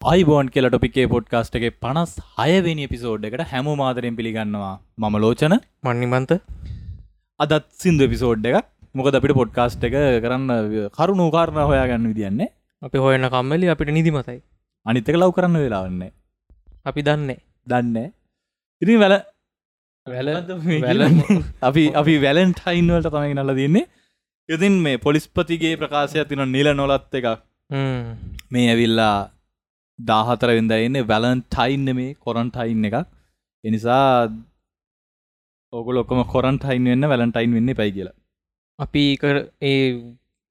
අයිබෝන් කියල ටොපිකේ පොඩ්කාස්ට් එක පනස් හයවෙනි එපිසෝඩ් එකට හැම මාතරෙන් පිළිගන්නවා. මම ලෝචන. මන්නිමන්ත. අදත් සිින්ද එපිසෝඩ් එක මොකද අපිට පොඩ්කාස්ට් එක කරන්න කරුණු කාරණ හොයා ගන්න විදින්නේ අපි හොයන කම්මලි අපිට නිදිමතයි. අනිතක ලව් කරන්න වෙලාවන්න අපි දන්නේ. දන්න. ඉතින් වැල වැල අපි අපි වැලන්ටයින්වලට තමයි නල්ල තින්නේ ඉතින් මේ පොලිස්පතිගේ ප්‍රකාශය තින නිල නොලත් එකක්. මේ ඇවිල්ලා දාහතර වෙද එන්නේ වැලන්ටයින්න මේ කොරන්ටයින් එකක්. එනිසා ඕගල ඔක්කම කොරන්ටයින් වෙන්න වැලන්ටයින් වෙන්න පයි කියලා. අපි ඒ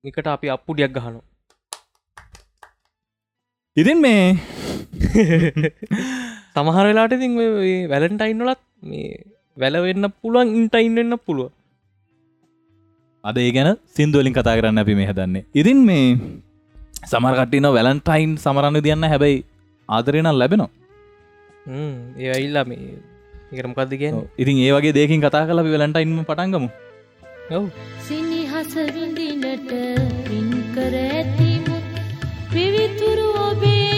එකට අපි අප්පුඩියක් ගහනු ඉතින් මේ සමහර වෙලාට ඉතින් වැලන්ටයින්නලත් මේ වැලවෙන්න පුළුවන් ඉන්ටයින් වෙන්න පුළුව අද ඒ ගැන සිින්දුවලින් කතා කරන්න අපි මේ හදන්නේ. ඉතින් මේ සමරකටින වැලන්ටයින් සමරන්න තියන්න හැබැයි ආදරයනල් ලැබෙනවා. ඒ අයිල්ලා මේ ඉකරමකක්ද කිය ඉතින් ඒ වගේ දෙකින් කතා කල වැලන්ටයින්ම පටන්ගමු ඔව්. සිනිහස විඳිනට පින් කර ඇතිමු. පිවිතුරු ඔබේ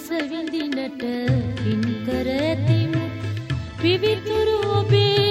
සිනිහස විඳිනට පින් කර ඇතිමු පිවිතුරු ඔබේ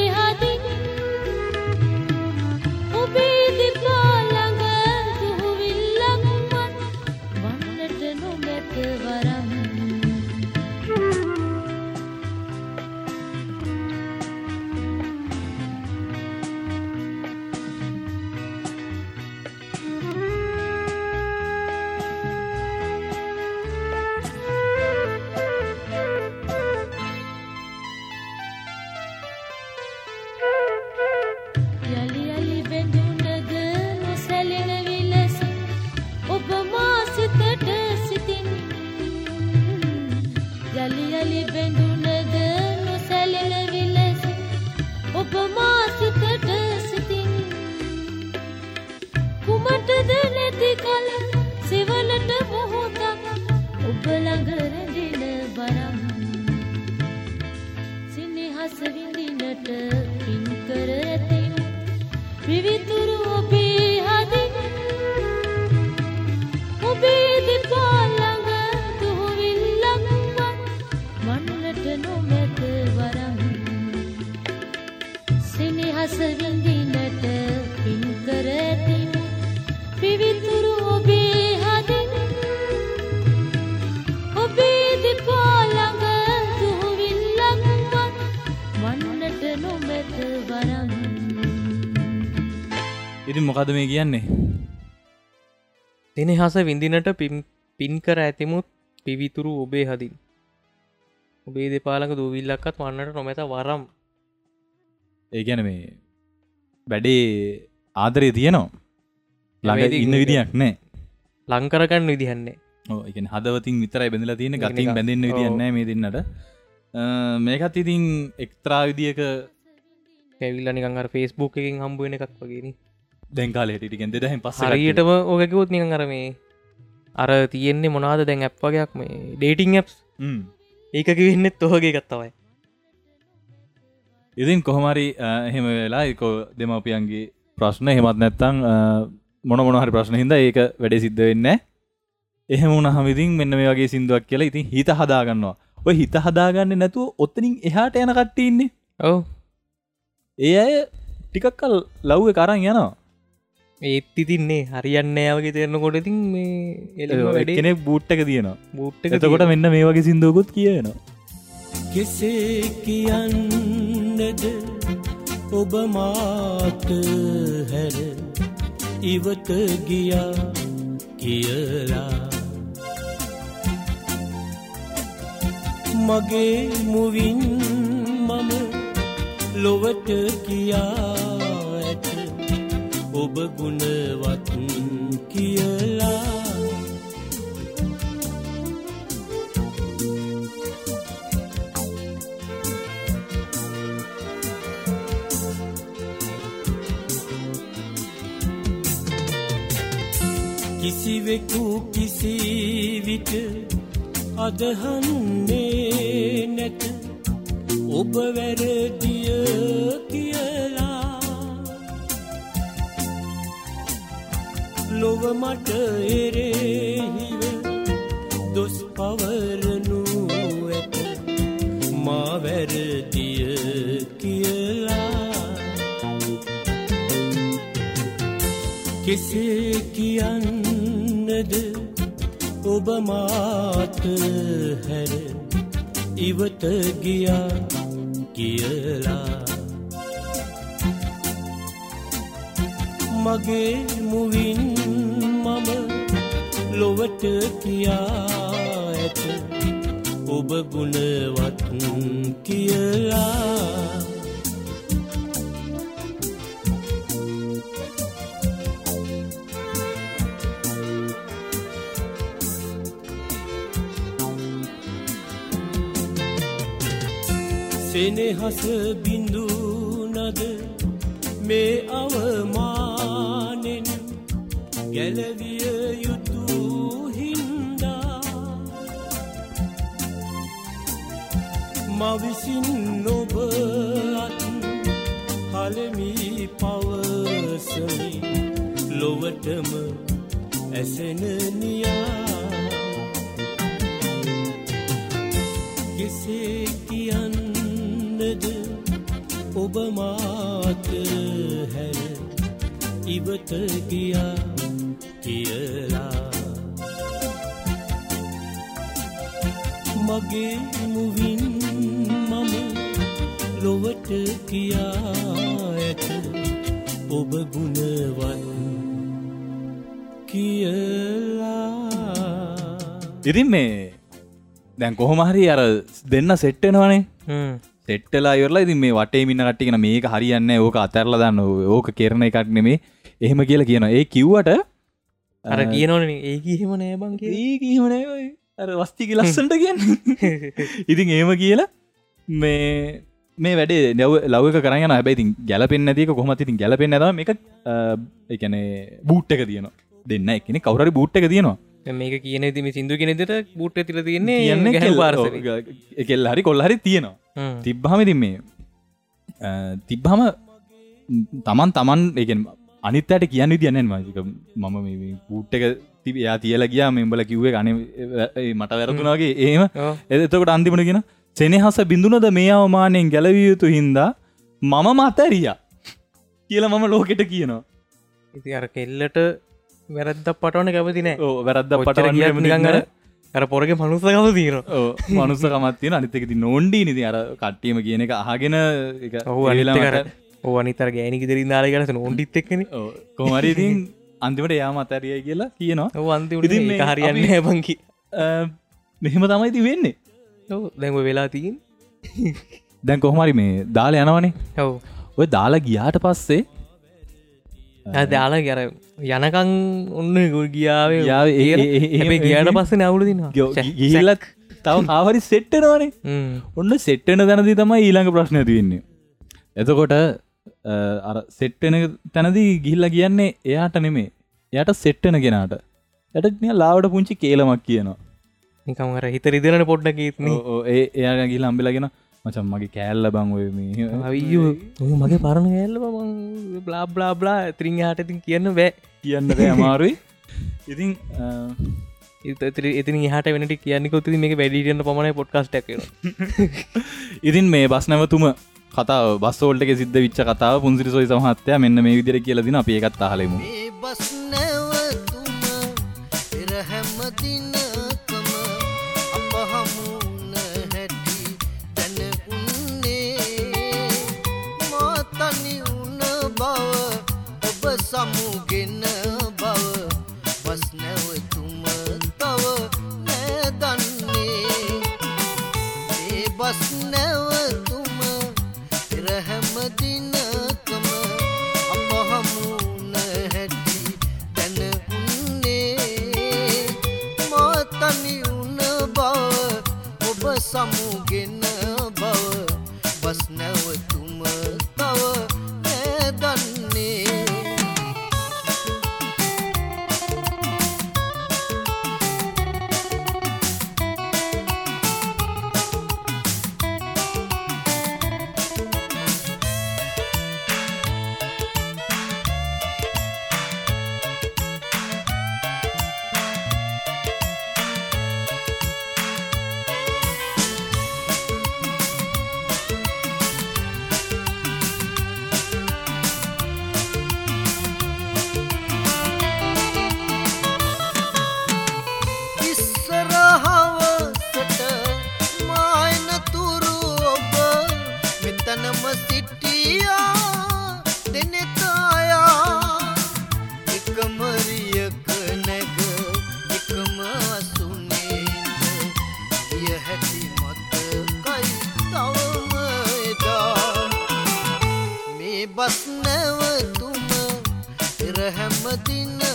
ඉතින් මොකද මේ කියන්නේ? දෙනෙහස විඳිනට පින් කර ඇතිමුත් පිවිතුරු ඔබේ හදින්. ඔබේ දෙපාලක දූවිල්ලක්කත් වන්නට නොමැත වරම්. ඒ ගැන මේ වැඩේ ආදරය තියනවා. ළඟ ඉන්න විදියක් නෑ ලංකරගන්න විදිහන්නේ එක හදවතින් විතරයි බැඳලා තියෙන ගතින්. බැඳන්න. විදින්න මේ දෙන්නට. මේකත් ඉතින් එක්තරා විදිියක ඇවිල්ල නිකං ෆේස්බුක් එකින් හම්බුවෙන එකක් වගේන දැන්කාල හෙටිකෙන් දෙදහෙන් පස්ස හරියටම ඕකැකවොත් නිකං අර මේ අර තියෙන්නේ මොනාද දැන් ඇප් වගේයක් මේ ඩේටිං ඇප්ස් ඒකක වෙන්නෙත් ඔහගේ ගත්තවයි ඉතින් කොහොමරි එහෙම වෙලා එක දෙමවපියන්ගේ ප්‍රශ්න. හෙමත් නැත්තං මොන මොනහරි ප්‍රශ්න හිද ඒක වැඩේ සිද්ධ වෙන්න එහෙම වුණ හමිතින් මෙන්න මේ වගේ සිින්දුවක් කියලා ඉතින් හිත හදාගන්නවා. ඔය හිත හදාගන්න නැතුව ඔත්තනින් එහාට යන කට්ටඉන්නේ ඔව. ඒ අය ටිකක්කල් ලව්ව කරන්න යනවා ඒත් ඉතින්නේ හරියන්න යාවගේ තෙරන්න කොට ඉතින් මේ කෙනෙක් බූට්ටක තියෙනවා බූට්ට එතකොට මෙන්න මේ වගේ සිින්දුවකුත් කියනවා. කෙසේ කියන්නද? ඔබ මාත හැර ඉවත ගියා කියලා. මගේ මුවින් මම ලොවට කියා ඔබ ගුණවත් කියලා. කිසිවෙකු කිසිවිට අදහන්නේ නැත. ඔබ වැරදිය ලොව මට එරෙහිව දොස් පවරනු ඇත මා වැරදිය කියලා. කෙසේ කියන්නද ඔබ මාත හැර ඉවත ගියා කියලා. මගේ මුවින් මම ලොවට කියා ඇත. ඔබ ගුණවත් කියලා. සෙනෙහස බිඳුනද මේ අවමානෙන් ගැලවිය මවිසින් නොබ අත් හලමි පවසමි ලොවටම ඇසෙන නියා. කෙසේ කියන්නද ඔබ මාත හැර ඉවත ගියා කියලා. මගේ මුවින් මම ලොවට කියා ඇත ඔබ ගුණවත් කියලා. ඉතින් මේ දැන් කොහොමහරි අර දෙන්න සෙට්ටෙනවනේ සෙට්ටලා ඉවරලා ඉතින් මේ වටේ මින්න කට්ටිගෙන මේක හරියන්න ඕක අතරල දන්න. ඕක කෙරණ එකක් නෙමේ. එහෙම කියලා කියන ඒ කිව්වට අර කියනවන ඒ එහෙම නෑබං කිය ඒ කිහිමනෑ අර වස්තික ලස්සට කියන්න. ඉතින් ඒම කියලා මේ මේ වැඩේ නැව ලවක කරන්න හැබැයිතින් ගැලපෙන් නැතික කොහමතිතින් ගැලපෙන් ඇද එක එකන බූට් එක තියනවා. දෙන්න එකන කවුරරි බූට් එක තියෙනවා. මේක කියන තිම සිින්දු කෙනෙදට බූට්ට තිර තියන්නේ කියන්න ගැන පාරස කෙල් හරි කොල් හරි තියෙනවා. තිබ්බහම ඉතින් මේ තිබ්බහම තමන් තමන් එකෙන් අනිත්තයට කියන්න දියනෙන් මජක මම පූට් එක තිබ යා තියල ගියා මෙම්බල කිව්වේ ගන මට වැරදුනාගේ ඒම එතකොට අන්තිමට කියෙන සෙනෙහස බිඳුනද මේ අවමානයෙන් ගැලවිය යුතු හින්දා මම මතැරිය කියල මම ලෝකෙට කියනවා. ඉති අර කෙල්ලට වැරද්ද පටවන කැපති නෑ. ඕ වැරද්ද පට පට අර පොරග මනුසකම තියෙන මනුස්ස කමත්තින අනිතකති නොන්ඩී නිති අර කට්ටියම කියන එක අහගෙන ඔහු අනිත කර ඕ අනිතර ගෑනික දෙරින් දාලගලස නොන්ඩිත් එක්කන. කොමරිතින් අන්තිමට යාම අතැරිය කියලා කියනවා. ඔ අන්ති ඉතින් මේ හරියන්න හැබංකි මෙහෙම තමයිති වෙන්නේ දැඟ වෙලා තිීන් දැන් කොහමරි මේ දාල යනවනේ. හව ඔය දාලා ගියාට පස්සේ දාලා ගැර යනකං ඔන්න ගුල් ගියාවේ යාවේ ඒ- ඒ- ඒ- හැබේ එහෙම- ගියාට පස්ස නැවුල දින ගිහිල්ලත් තව ආවරි සෙට්ටනවානේ ඔන්න සෙට්ටන දැනදී තමයි ඊළඟ ප්‍රශ්න ඇති වෙන්නේ. එතකොට සෙට්ටන තැනදී ගිහිල්ල කියන්නේ එයාට නෙමේ එයට සෙට්ටන ගෙනාට යට ලාවට පුංචි කේලමක් කියනවා නිකම අර හිත රිදරන පොඩ්ඩ කීත්න ඕ, ඕ, ඒ එයා ගිල් අම්බිලගෙන මචම් මගේ කෑල්ල බං ඔය මේ. මගේ පරණ ඇල්ල බලා බ්ලා බ්ලා. ත්‍රිං හට ඉතින් කියන්න බෑ. කියන්න බෑ අමාරුයි. ඉතින් අ, එතින හට වෙනට කියන්නකොති මේක වැඩිටියන්න පමණයි පොඩ්කාස්ටක් ඉතින් මේ බස් නැවතුම කතාව බස්සෝල්ට සිද්ධ විච්ච කතාව පුන්සිරි සොයි සමහත්තය මෙන්න මේ විදිර කියලදින අප ඒකත් අහලෙමු මේ බස් නැවතුම පෙරහැමදිනකම අප හමුුණ හැටි දැන උන්නේ මාතනි උන බව ඔබ සමුගෙන Medina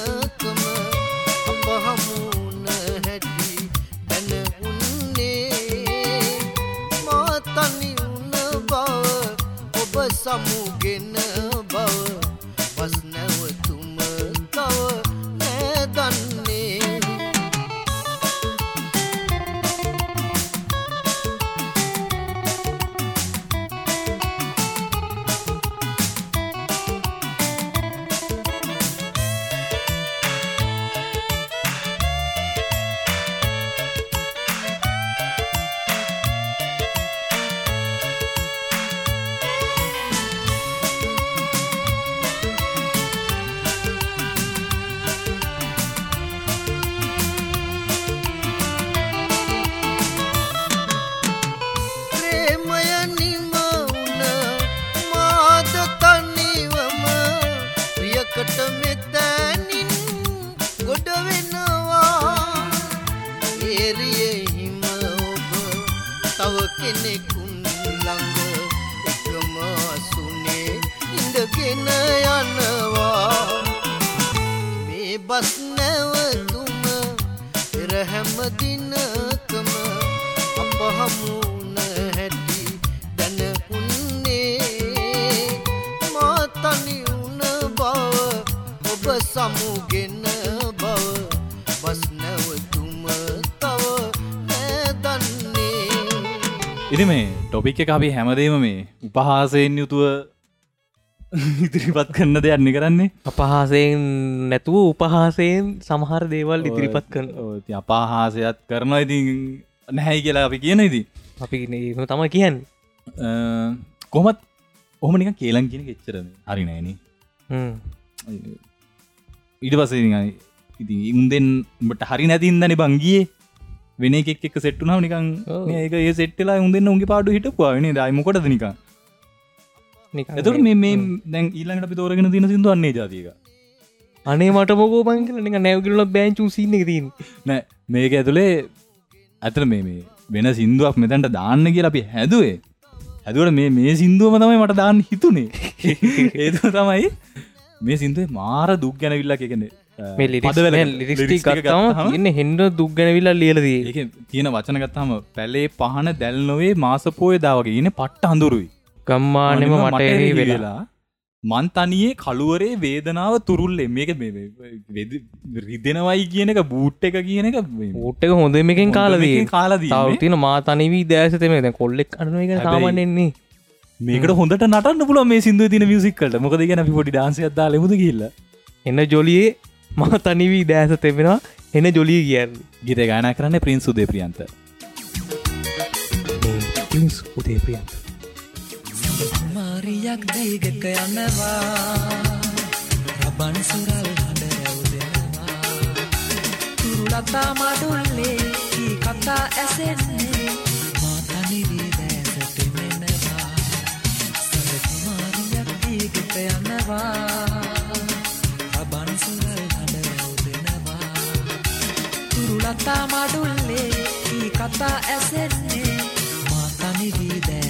ඔබ සමුගෙන බව බස් නැවතුම තව නෑදන්නේ. ඉරි මේ ටොපික් එක අපි හැමදේම මේ උපහාසයෙන් යුතුව ඉදිරිපත් කරන්න දෙයන්න කරන්නේ. අපහාසයෙන් නැතුව උපහාසයෙන් සමහර දේවල් ඉදිරිපත් කරන අපහාසයත් කරනවා ඉතින් නැහැයි කියලා අපි කියන ඉති අපි තම කියන්න. කොමත් ඔහම නික කියලන් කියන එච්චරන හරි නෑන ඊට පස ඉති උන්දෙන් උඹට හරි නැතින්දන බංගියේ. වෙන එකෙක් එක සෙට්ටුනාව නිකන්. ඒක ඒ සෙට්ටලා උන්දෙන් උන්ගේ පාඩු හිටපුවා. වෙන දයිමකොටද නික එතුට මේ දැන් ඊල්ලඟට අපි තෝරගෙන තින සිදු අන්නේ ජාතික අනේ මට මොකෝ පංකල නික නැවගල බෑංචු සින්න එක තින් නෑ. මේක ඇතුළේ ඇතර මේ මේ වෙන සිින්දුවක් මෙතැන්ට දාන්න කියලා අපි හැදුවේ. හැදුවට මේ මේ සිින්දුවම තමයි මට දාන්න හිතුනේ. ඒතු තමයි මේ සිින්දුවේ මාර දුක් ගැනවිල්ලා එකන ඉන්න හෙන්ඩ දුක්ගැනවිල්ලා ලියලදී ඒක තියෙන වචන ගත්තාම පැලේ පහන දැල් නොවේ මාසපෝය දාවගේ ඉන පට්ට අඳුරුයි. ගම්මානෙම මට එරී වෙලා. මන් තනියේ කළුවරේ වේදනාව තුරුල්ලේ. මේක රිදෙනවයි කියන එක බූට් එක කියන එක ඌට්ටක හොඳ මේකින් කාලදී කාලදී නේ. තවතින මාතනවී දෑසතම කොල්ලෙක් අනුව එක හැබැයි- සාමන්ෙන්නේ මේකට හොඳට නටන්න පුල මේ සිින්දුව තින මියසික්කට මොකද ගැන පොඩි ඩාන්සයක්දා ලෙමුද කියල්ල එන්න ජොලියේ මා තනිවී දෑස තෙබෙනවා එන ජොලී කියන්න. ගීත ගාන කරන්න පින්සු දේ ප්‍රියන්ත උදේ ප්‍රියන්ත මාරියක් දැයිගක යනවා. රබන් සුරල් හඬ රැව්දෙනවා තුරුලතා මඩුල්ලේ කතා ඇසෙන්නේ යනවා රබන් සුරල් හඬ රැව්දෙනවා තුරුලතා මඩුල්ලේ කී කතා ඇසෙන්නේ. මා තනිවී දැසට මෙනවා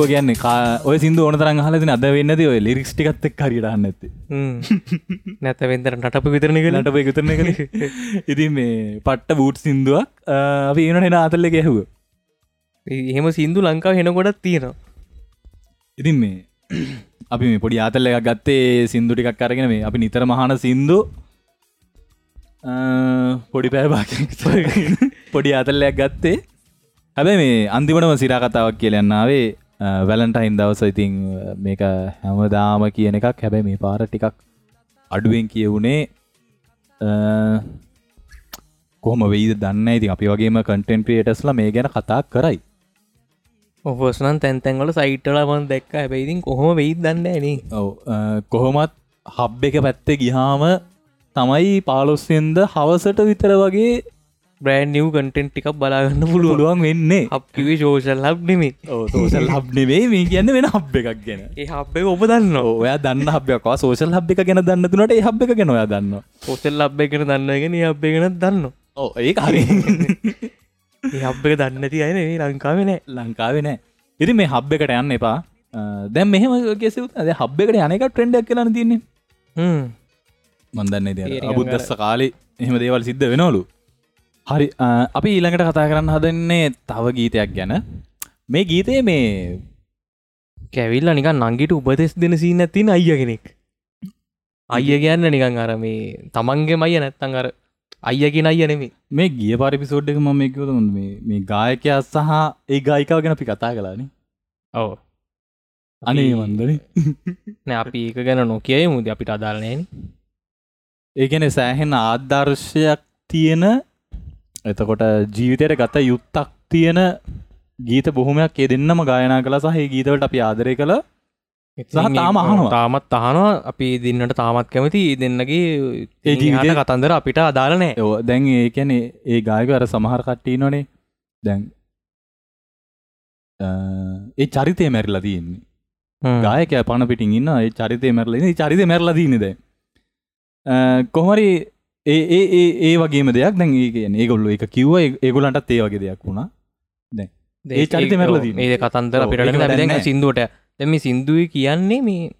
මොකෝ කියන්නේ ඔය සිින්දු ඕන තරන් හලතින අද වෙන්නද ඔය ලිරික්ස් ටිකත්තක් කරටන්න ඇති නැත වෙන්දර නටපු විතරණ පය ගුතරන කළ ඉතින් මේ පට්ට බූට් සිින්දුවක් අපි ඒනට එන අතල්ල ගැහුව එහෙම සින්දු ලංකාව හෙනකොඩත් තියෙනවා. ඉතින් මේ අපි මේ පොඩි ආතල්ල එකක් ගත්තේ සිින්දු ටිකක් කරගෙන මේ අපි නිතර මහන සින්දු. පොඩි පෑබාක පොඩි අතල්ලයක් ගත්තේ. හැබැ මේ අන්තිමටම සිරා කතාවක් කියලන්නාවේ වැලන්ටයින් දවස ඉතින් මේක හැමදාම කියන එකක්. හැබැයි මේ පාර ටිකක් අඩුවෙන් කියවුණේ කොහම වෙයිද දන්න ඉතින් අපි වගේම කටෙන්ට ටස්ලා මේ ගැන කතා කරයි. ඔහොස්නන් තැන්තැන්වල සයිට්ටලමන් දැක්ක. හැබැයිතින් කොහොම වෙයි දන්න න ඔව කොහොමත් හබ් එක පැත්තේ ගිහාම තමයි පාලොස්සෙන්ද හවසට විතර වගේ බ්‍රෑන් නිව් කටෙන්ට් ටිකක් බලාගන්න පුළුවන්. වෙන්නේ. අප්කිවේ ශෝෂල් ලබ් නෙමේ සෝසල් හබ්නෙවේ මේ කියන්න වෙන හබ් එකක් ගැන. ඒ හබ්බේ ඔබ දන්න ඔය දන්න හබ්යකවා සෝෂල් හබ් එක ගැන දන්න තුනට හබ් එක ගැන ඔයා දන්න පොසල් ලබ් එකෙන දන්නගෙන අපේ ගෙනත් දන්න ඕ ඒ හරි හබ් එක දන්නති අයන ඒ ලංකාව නෑ. ලංකාවේ නෑ. ඉරි මේ හබ් එකට යන්න එපා. දැම් මෙහම කෙසෙත් අද හබ් එකට යනක ට්‍රෙන්ඩක් කියලන තින්නේ. මන්දන්න ද අබුද්දස්ස කාලේ එහෙම දේවල් සිද්ධ වෙනවලු හරි අපි ඊළඟට කතා කරන්න හදන්නේ තව ගීතයක් ගැන. මේ ගීතය මේ කැවිල්ල නිකන් නංගිට උපදෙස් දෙන සී නැතින අයිය කෙනෙක්. අයිය කියන්න නිකන් අර මේ තමන්ගේ මයිය නැත්තං අර අයිය නෙමේ මේ ගිය පරිපිසෝඩ් එක ම මේකවද මේ ගායකයා සහ ඒ ගායිකාව ගැන අපි කතා කලානේ ඔව. අනේ වන්දන නෑ අපි ඒක ගැන නොකියයි මුද අපිට අදාලනෑන ඒගැන සෑහෙන් ආදර්ශයක් තියෙන එතකොට ජීවිතයට ගත යුත්තක් තියෙන ගීත බොහොමයක් ඒ දෙන්නම ගායනා කළ සහ ඒ ගීතවලට අපි ආදරය කළ. තාම අහනවා. තාමත් අහනවා. අපි දෙන්නට තාමත් කැමති. දෙන්නගේ ඒ ජීවිතේ- ජීවිත කතන්දර අපිට අදාලනෑ ඔව්. දැන් ඒ කැන ඒ ගායක අර සමහර කට්ටී නොනේ දැන් ඒ චරිතය මැරිලා තියෙන්නේ. ගායක පණ පිටින් ඉන්න. ඒ චරිතය මැරල චරිත මැරලා දීනෙද කොහමරි ඒ ඒ ඒ වගේම දෙයක්. දැන් ඒ ඒගොල්ලු එක කිව්ව. ඒගොලන්ටත් ඒ වගේ දෙයක් වුණා. ඒ චරිතය මැරලා. ඒ කතන්දර නෑ. සිින්දුවට දැම සිින්දුව කියන්නේ මේ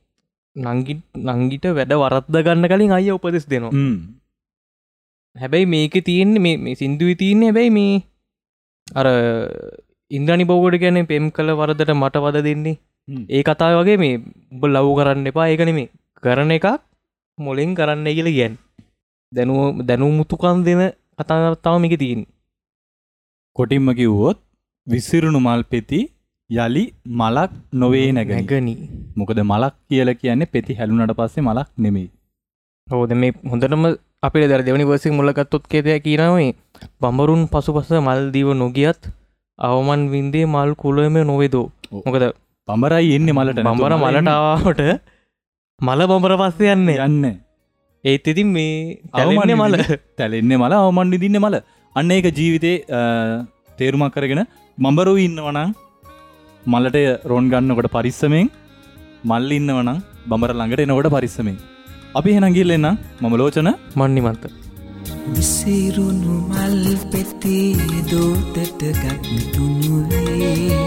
නංගි නංගිට වැඩ වරද්ද ගන්න කලින් අය උපදෙස් දෙනවා. හැබැයි මේක තියෙන්නේ මේ- සිින්දුව තියන්නේ හැබැයි මේ අර ඉන්ද්‍රනි බෝගඩ ගැන පෙම් කළ වරදට මට වද දෙන්නේ. ඒ කතා වගේ මේ උඹ ලව් කරන්න එපා. ඒකන මේ කරන එකක් මොලෙන් කරන්න කියල ගැන් දැනුව දැනු මුතුකන් දෙන කතාවත්තාව මේක තියන් කොටින්ම කිව්වොත් විසිරුණු මල් පෙති යළි මලක් නොවේ නැගනී. මොකද මලක් කියල කියන්නේ පෙති හැලුනට පස්සේ මලක් නෙමෙයි. හෝද මේ හොඳටම අපේ දර දෙවනි වර්සි මුලගත්තොත් කෙතය කියනවේ බඹරුන් පසු පස මල්දීව නොගියත් අවමන් වින්දේ මල් කුලම නොවෙදෝ. මොකද පඹරයි එන්නේ මලට බඹර. මලටාවට මල බඹර පස්සේ යන්නේ. යන්න ඒත් ඉතින් මේ තැලෙන්නේ මල. තැලෙන්නේ මල අවමන් දින්න මල. අන්න ඒක ජීවිතේ තේරුමක් කරගෙන මඹරු ඉන්නවනං මලට රොන් ගන්නකොට පරිස්සමෙන් මල්ල ඉන්නවනම් බඹර ළඟට එනකොට පරිස්සමෙන්. අපි හෙනගිල් එන්න මම ලෝචන. මන්නිමන්ත විසිරුණු මල් පෙති දූතට ගත්තුනුවේ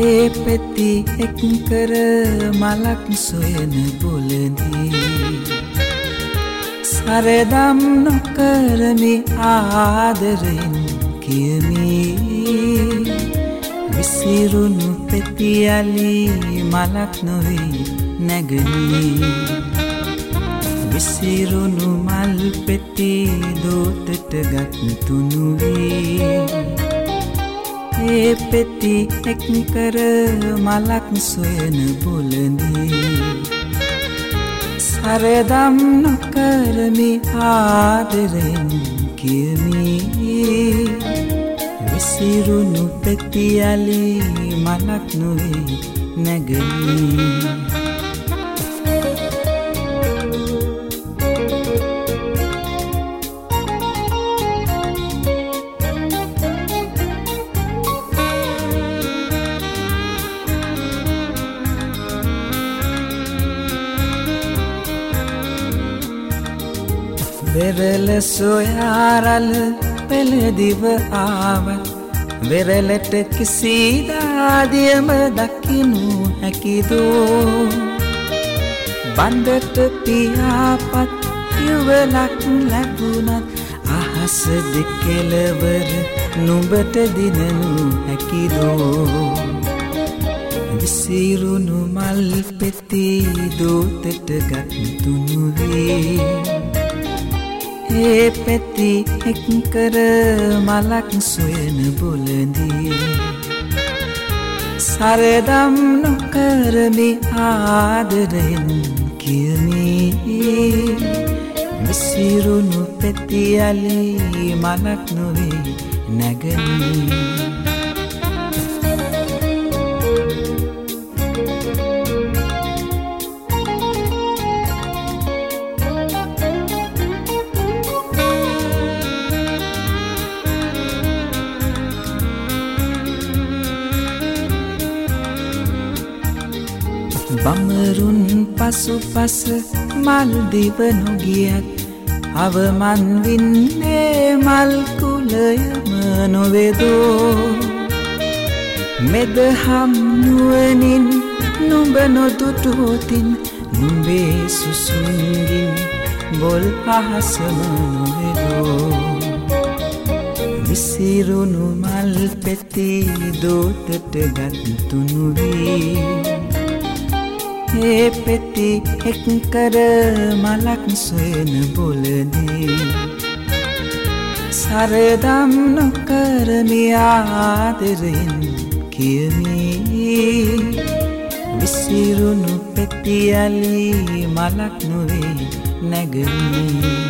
ඒ පෙති එක් කර මලක් සොයන බොලදී සරදම් නොකරමි ආදරෙන් කියමි. විසිරුණු පෙතියලි මලක් නොවේ නැගනී විසිරුණු මල් පෙති දෝතට ගත්තුනුවේ ඒ පෙති එක් කර මලක් සොයන බොලදී සරදම් නොකරමි ආදරෙන් කියමි. විසිරුණු පෙතියලි මලක් නොවේ නැගනී වෙරල සොයාරල පෙළදිව ආවත් වෙරලට කිසිදාදියම දකිනු හැකිදෝ බන්ධට පියාපත් යුවලක් ලැබුණත් අහස දෙකෙලවර නුඹට දිනනු හැකිදෝ විසිරුණු මල් පෙති දෝතට ගත්තුනුවේ ඒ පෙති එක් කර මලක් සොයන බොලදී සරදම් නොකරමි ආදරෙන් කියමි. විසිරුණු පෙතියලි මලක් නොවේ නැගනී බමරුන් පසු පස මල්දිව නොගියත් අවමන් වින්නේ මල්කුලයම නොවෙදෝ. මෙදහම් නුවනින් නුඹ නොදුටුවතින් නුඹේ සුසුන්ගින් බොල් අහසම නොවෙදෝ. විසිරුණු මල් පෙති දෝතට ගත්තුනුවී ඒ පෙති එක් කර මලක් සොයන බොලදී සරදම් නොකරමි ආදරෙන් කියමි. විසිරුණු පෙතියලි මලක් නොවේ නැගනී